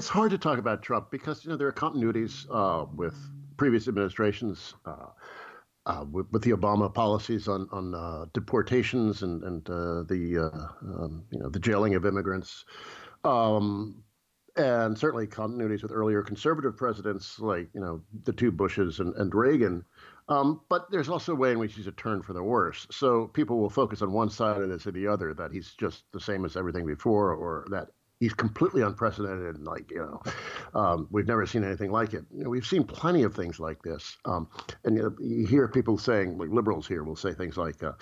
it's hard to talk about Trump because you know there are continuities uh, with previous administrations. Uh, uh, with, with, the Obama policies on on uh, deportations and and uh, the uh, um, you know the jailing of immigrants, um, and certainly continuities with earlier conservative presidents like you know the two Bushes and, and Reagan. Um, but there's also a way in which he's a turn for the worse. So people will focus on one side of this or the other that he's just the same as everything before, or that he's completely unprecedented and like you know um, we've never seen anything like it you know, we've seen plenty of things like this um, and you, know, you, hear people saying like liberals here will say things like uh,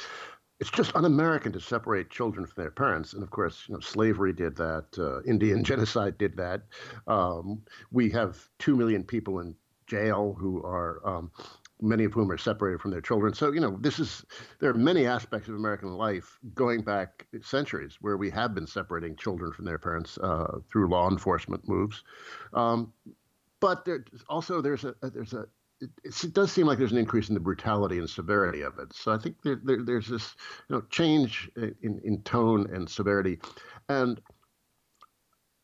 it's just un-American to separate children from their parents, and of course, you know, slavery did that. Uh, Indian genocide did that. Um, we have two million people in jail who are um, many of whom are separated from their children. So, you know, this is, there are many aspects of American life going back centuries where we have been separating children from their parents uh, through law enforcement moves. Um, but there, also there's a, there's a, it, it, does seem like there's an increase in the brutality and severity of it. So I think there, there, there's this, you know, change in, in tone and severity. And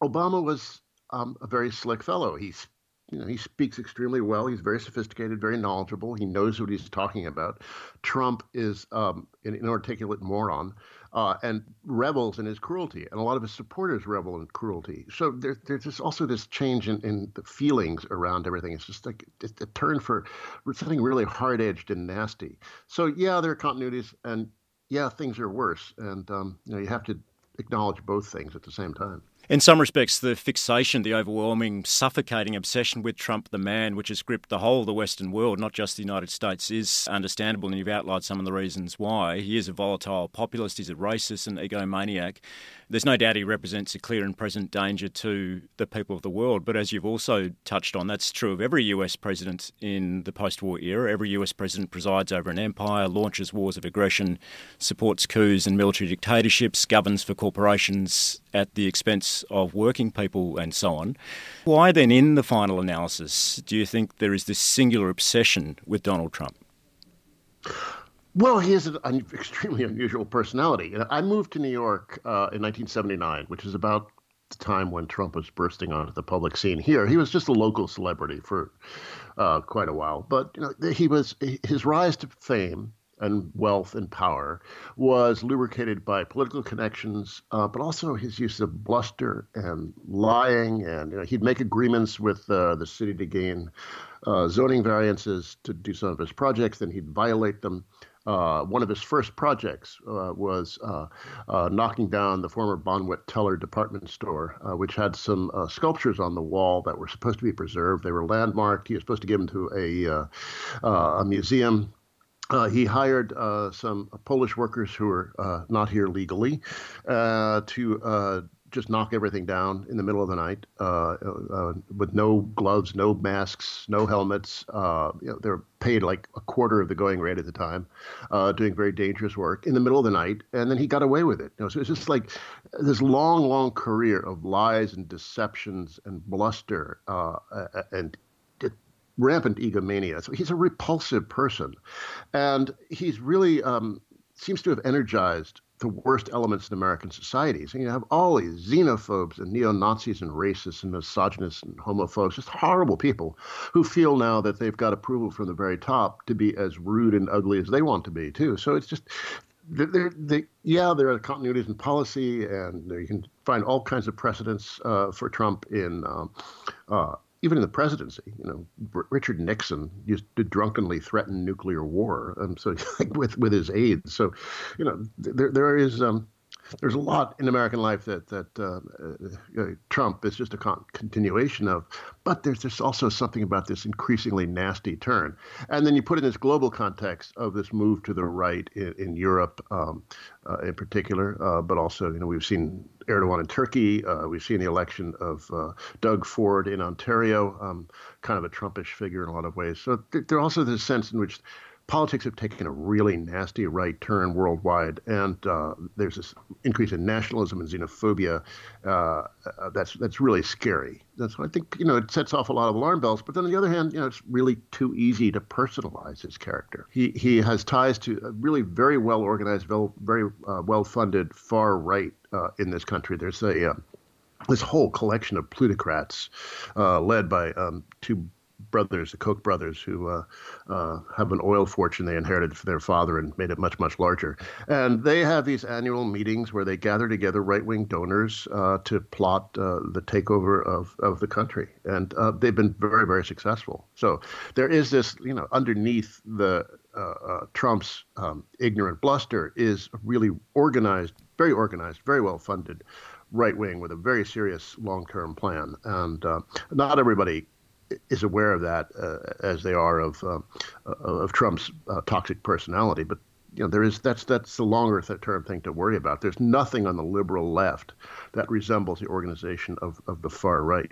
Obama was um, a very slick fellow. He you know, he speaks extremely well. He's very sophisticated, very knowledgeable. He knows what he's talking about. Trump is um, an inarticulate moron uh, and revels in his cruelty, and a lot of his supporters revel in cruelty. So there, there's just also this change in, in, the feelings around everything. It's just like a turn for something really hard edged and nasty. So yeah, there are continuities, and yeah, things are worse, and um, you know you have to acknowledge both things at the same time. In some respects, the fixation, the overwhelming, suffocating obsession with Trump the man, which has gripped the whole of the Western world, not just the United States, is understandable, and you've outlined some of the reasons why. He is a volatile populist, he's a racist and egomaniac. There's no doubt he represents a clear and present danger to the people of the world, but as you've also touched on, that's true of every US president in the post war era. Every US president presides over an empire, launches wars of aggression, supports coups and military dictatorships, governs for corporations at the expense of working people and so on. Why then, in the final analysis, do you think there is this singular obsession with Donald Trump? Well, he has an extremely unusual personality. I moved to New York uh, in 1979, which is about the time when Trump was bursting onto the public scene here. He was just a local celebrity for uh, quite a while, but you know, he was his rise to fame and wealth and power was lubricated by political connections, uh, but also his use of bluster and lying. And you know, he'd make agreements with uh, the city to gain uh, zoning variances to do some of his projects, then he'd violate them. Uh, one of his first projects uh, was uh, knocking down the former Bonwit Teller department store, which had some sculptures on the wall that were supposed to be preserved. They were landmarked. He was supposed to give them to a, a museum. Uh, he hired uh, some Polish workers who were uh, not here legally uh, to uh, just knock everything down in the middle of the night uh, with no gloves, no masks, no helmets. You know, they were paid like a quarter of the going rate at the time, doing very dangerous work in the middle of the night, and then he got away with it. You know, so it's just like this long, long career of lies and deceptions and bluster and rampant egomania. So he's a repulsive person. And he's really um, seems to have energized the worst elements in American society. So you have all these xenophobes and neo Nazis and racists and misogynists and homophobes, just horrible people who feel now that they've got approval from the very top to be as rude and ugly as they want to be, too. So it's just. They're, they, yeah, there are continuities in policy, and you can find all kinds of precedents uh, for Trump in um, uh, even in the presidency, you know, Richard Nixon used to drunkenly threaten nuclear war, um, so with with his aides. So, you know, there there is um, there's a lot in American life that that uh, uh, Trump is just a con- continuation of, but there's just also something about this increasingly nasty turn. And then you put in this global context of this move to the right in, in Europe, um, uh, in particular, uh, but also you know we've seen Erdogan in Turkey, uh, we've seen the election of uh, Doug Ford in Ontario, um, kind of a Trumpish figure in a lot of ways. So th- there also this sense in which politics have taken a really nasty right turn worldwide, and uh, there's this increase in nationalism and xenophobia uh, uh, that's that's really scary. That's I think you know it sets off a lot of alarm bells. But then on the other hand, you know it's really too easy to personalize his character. He he has ties to a really very well organized, very uh, well funded far right uh, in this country. There's a this whole collection of plutocrats uh, led by um, two brothers, the Koch brothers, who uh, uh, have an oil fortune they inherited from their father and made it much, much larger. And they have these annual meetings where they gather together right wing donors uh, to plot uh, the takeover of, of the country. And uh, they've been very, very successful. So there is this, you know, underneath the uh, Trump's um, ignorant bluster is a really organized, very organized, very well funded right wing with a very serious long term plan. And not everybody is aware of that uh, as they are of uh, of Trump's uh, toxic personality. But you know, there is that's that's the longer term thing to worry about. There's nothing on the liberal left that resembles the organization of, of the far right.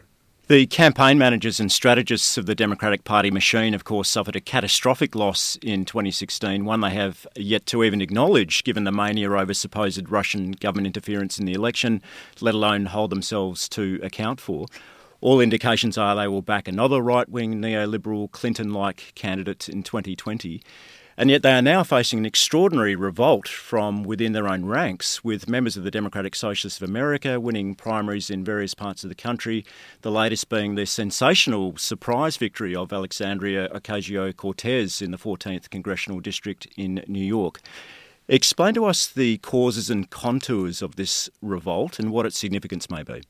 The campaign managers and strategists of the Democratic Party machine, of course, suffered a catastrophic loss in 2016, one they have yet to even acknowledge, given the mania over supposed Russian government interference in the election, let alone hold themselves to account for. All indications are they will back another right wing neoliberal Clinton like candidate in 2020. And yet they are now facing an extraordinary revolt from within their own ranks, with members of the Democratic Socialists of America winning primaries in various parts of the country, the latest being the sensational surprise victory of Alexandria Ocasio Cortez in the 14th Congressional District in New York. Explain to us the causes and contours of this revolt and what its significance may be.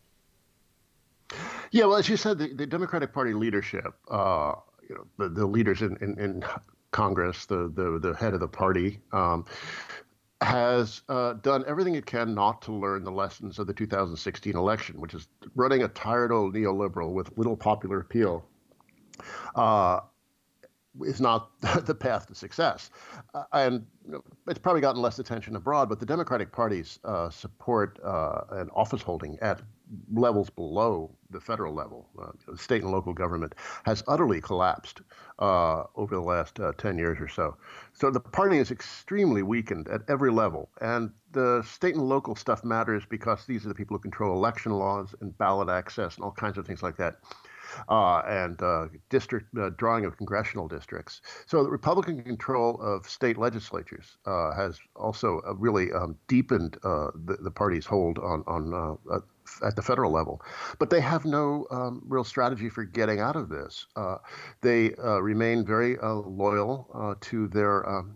Yeah, well, as you said, the, the Democratic Party leadership, uh, you know, the, the leaders in, in, in, Congress, the, the the head of the party, um, has uh, done everything it can not to learn the lessons of the 2016 election, which is running a tired old neoliberal with little popular appeal. Uh, is not the path to success. Uh, and you know, it's probably gotten less attention abroad, but the Democratic Party's uh, support uh, and office holding at levels below the federal level, uh, state and local government, has utterly collapsed uh, over the last uh, 10 years or so. So the party is extremely weakened at every level. And the state and local stuff matters because these are the people who control election laws and ballot access and all kinds of things like that uh, and uh, district uh, drawing of congressional districts. So the Republican control of state legislatures uh, has also uh, really um, deepened uh, the, the, party's hold on on at the federal level. But they have no um, real strategy for getting out of this. they remain very loyal to their um,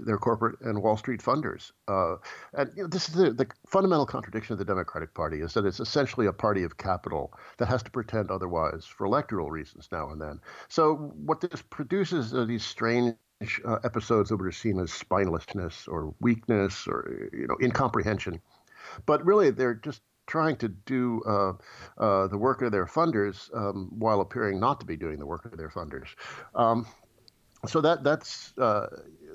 their corporate and Wall Street funders. Uh, and you know, this is the, the, fundamental contradiction of the Democratic Party is that it's essentially a party of capital that has to pretend otherwise for electoral reasons now and then. So what this produces are these strange uh, episodes that we're seen as spinelessness or weakness or you know incomprehension, but really they're just trying to do uh, uh, the work of their funders um, while appearing not to be doing the work of their funders. Um, so that that's uh,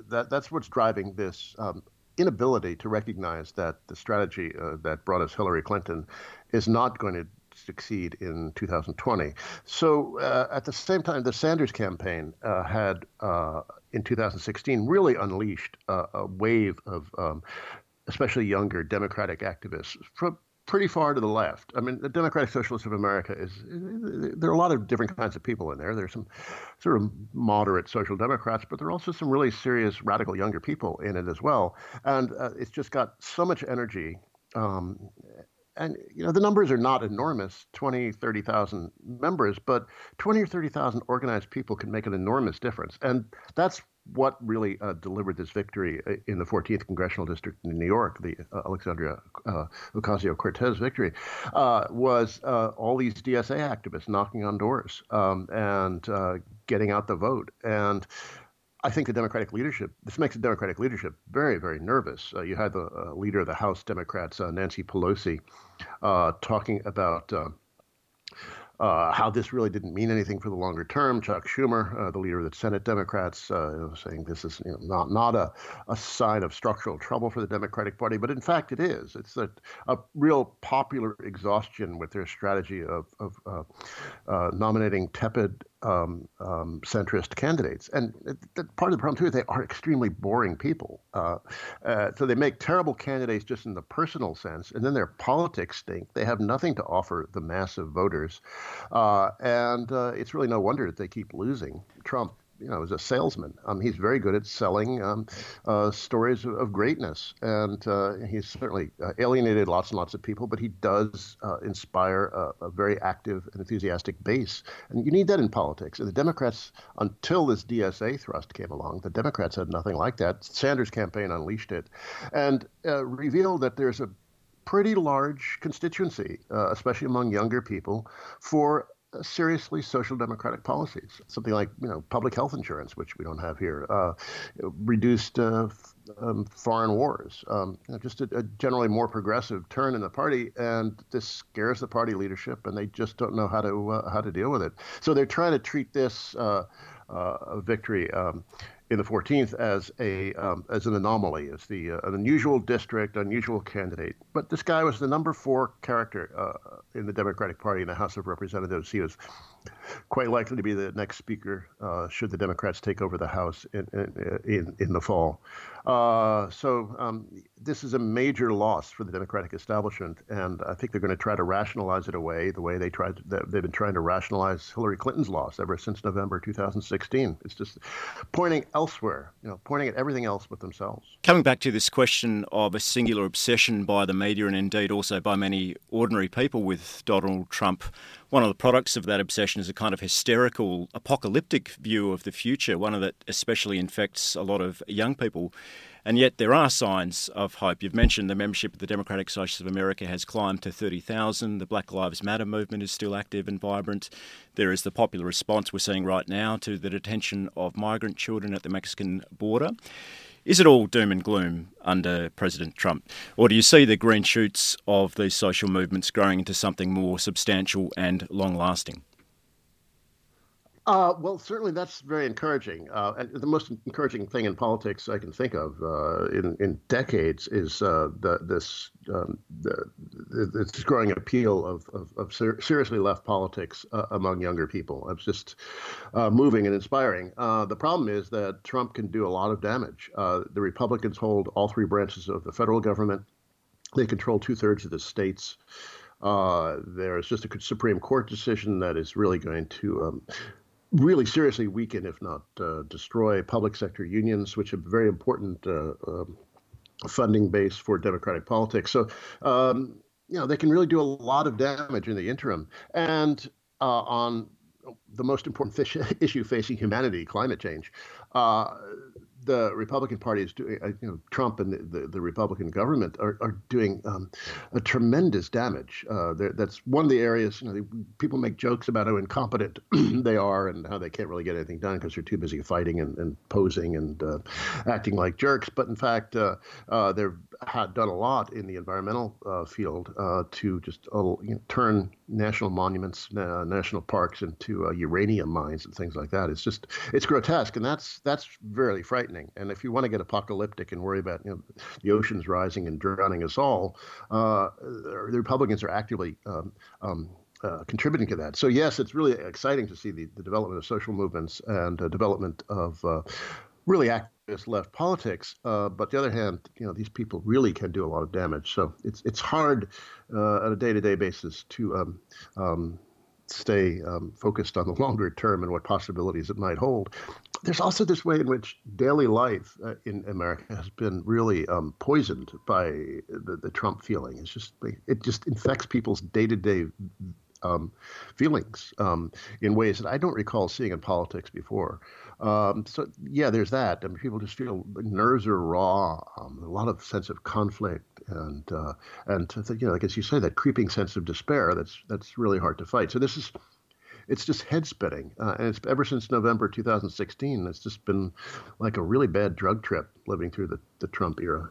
that that's what's driving this um, inability to recognize that the strategy uh, that brought us Hillary Clinton is not going to succeed in 2020. So uh, at the same time, the Sanders campaign uh, had uh, in 2016 really unleashed a wave of um, especially younger Democratic activists from pretty far to the left. I mean, the Democratic Socialists of America is there are a lot of different kinds of people in there. There's some sort of moderate social democrats, but there are also some really serious radical younger people in it as well. And uh, it's just got so much energy. Um, and you know the numbers are not enormous 20 30,000 members but 20 or 30,000 organized people can make an enormous difference and that's what really uh, delivered this victory uh, in the 14th congressional district in New York, the uh, Alexandria uh, Ocasio Cortez victory, uh, was uh, all these DSA activists knocking on doors um, and getting out the vote. And I think the Democratic leadership, this makes the Democratic leadership very, very nervous. you had the leader of the House Democrats, Nancy Pelosi, talking about uh, how this really didn't mean anything for the longer term. Chuck Schumer, uh, the leader of the Senate Democrats, uh, saying this is you know, not not a, a sign of structural trouble for the Democratic Party, but in fact it is. It's a, a real popular exhaustion with their strategy of, of uh, uh, nominating tepid um, um, centrist candidates. And part of the problem too is they are extremely boring people. Uh, uh, so they make terrible candidates just in the personal sense, and then their politics stink. They have nothing to offer the massive voters, uh, and uh, it's really no wonder that they keep losing. Trump you know, as a salesman. Um, he's very good at selling um, uh, stories of, of, greatness, and uh, he's certainly uh, alienated lots and lots of people. But he does uh, inspire a, a, very active and enthusiastic base, and you need that in politics. And the Democrats, until this DSA thrust came along, the Democrats had nothing like that. Sanders' campaign unleashed it, and uh, revealed that there's a pretty large constituency, uh, especially among younger people, for seriously social democratic policies. Something like you know public health insurance, which we don't have here, uh, reduced uh, um, foreign wars, um, you know, just a, a, generally more progressive turn in the party, and this scares the party leadership, and they just don't know how to uh, how to deal with it. So they're trying to treat this uh, uh, victory. Um, in the 14th as a um, as an anomaly, as the uh, an unusual district, unusual candidate. But this guy was the number four character uh, in the Democratic Party in the House of Representatives. He was quite likely to be the next speaker uh, should the Democrats take over the House in in, in the fall. Uh, so um, this is a major loss for the Democratic establishment, and I think they're going to try to rationalize it away the way they tried. To, they've been trying to rationalize Hillary Clinton's loss ever since November 2016. It's just pointing elsewhere, you know, pointing at everything else but themselves. Coming back to this question of a singular obsession by the media and indeed also by many ordinary people with Donald Trump one of the products of that obsession is a kind of hysterical, apocalyptic view of the future, one that especially infects a lot of young people. And yet there are signs of hope. You've mentioned the membership of the Democratic Socialists of America has climbed to 30,000. The Black Lives Matter movement is still active and vibrant. There is the popular response we're seeing right now to the detention of migrant children at the Mexican border. Is it all doom and gloom under President Trump? Or do you see the green shoots of these social movements growing into something more substantial and long lasting? Uh, well, certainly that's very encouraging. Uh, and the most encouraging thing in politics I can think of uh, in in decades is uh, the this um, the, this growing appeal of of, of ser- seriously left politics uh, among younger people. It's just uh, moving and inspiring. the problem is that Trump can do a lot of damage. the Republicans hold all three branches of the federal government. They control two thirds of the states. Uh, there's just a Supreme Court decision that is really going to um, really seriously weaken, if not uh, destroy, public sector unions, which are very important uh, um, funding base for democratic politics. So, um, you know, they can really do a lot of damage in the interim. And uh, on the most important issue facing humanity, climate change, uh, the Republican Party is doing, uh, you know, Trump and the, the, the Republican government are, are doing um, a tremendous damage. Uh, that's one of the areas, you know, people make jokes about how incompetent they are and how they can't really get anything done because they're too busy fighting and, and posing and uh, acting like jerks. But in fact, uh, uh they've had done a lot in the environmental uh, field uh, to just you know, turn national monuments, national parks into uranium mines and things like that. It's just, it's grotesque. And that's, that's very frightening. And if you want to get apocalyptic and worry about you know, the oceans rising and drowning us all, uh, the Republicans are actively um, um, uh, contributing to that. So yes, it's really exciting to see the, the development of social movements and uh, development of uh, really activist left politics. Uh, but the other hand, you know, these people really can do a lot of damage. So it's it's hard uh, on a day to day basis to um, um, stay um, focused on the longer term and what possibilities it might hold. There's also this way in which daily life uh, in America has been really um, poisoned by the, the, Trump feeling. It's just it just infects people's day to day feelings um, in ways that I don't recall seeing in politics before. Um, so yeah, there's that. I mean, people just feel nerves are raw, um, a lot of sense of conflict, and uh, and you know, like as you say, that creeping sense of despair. That's that's really hard to fight. So this is. It's just head spinning, uh, and it's ever since November 2016. It's just been like a really bad drug trip living through the, the Trump era.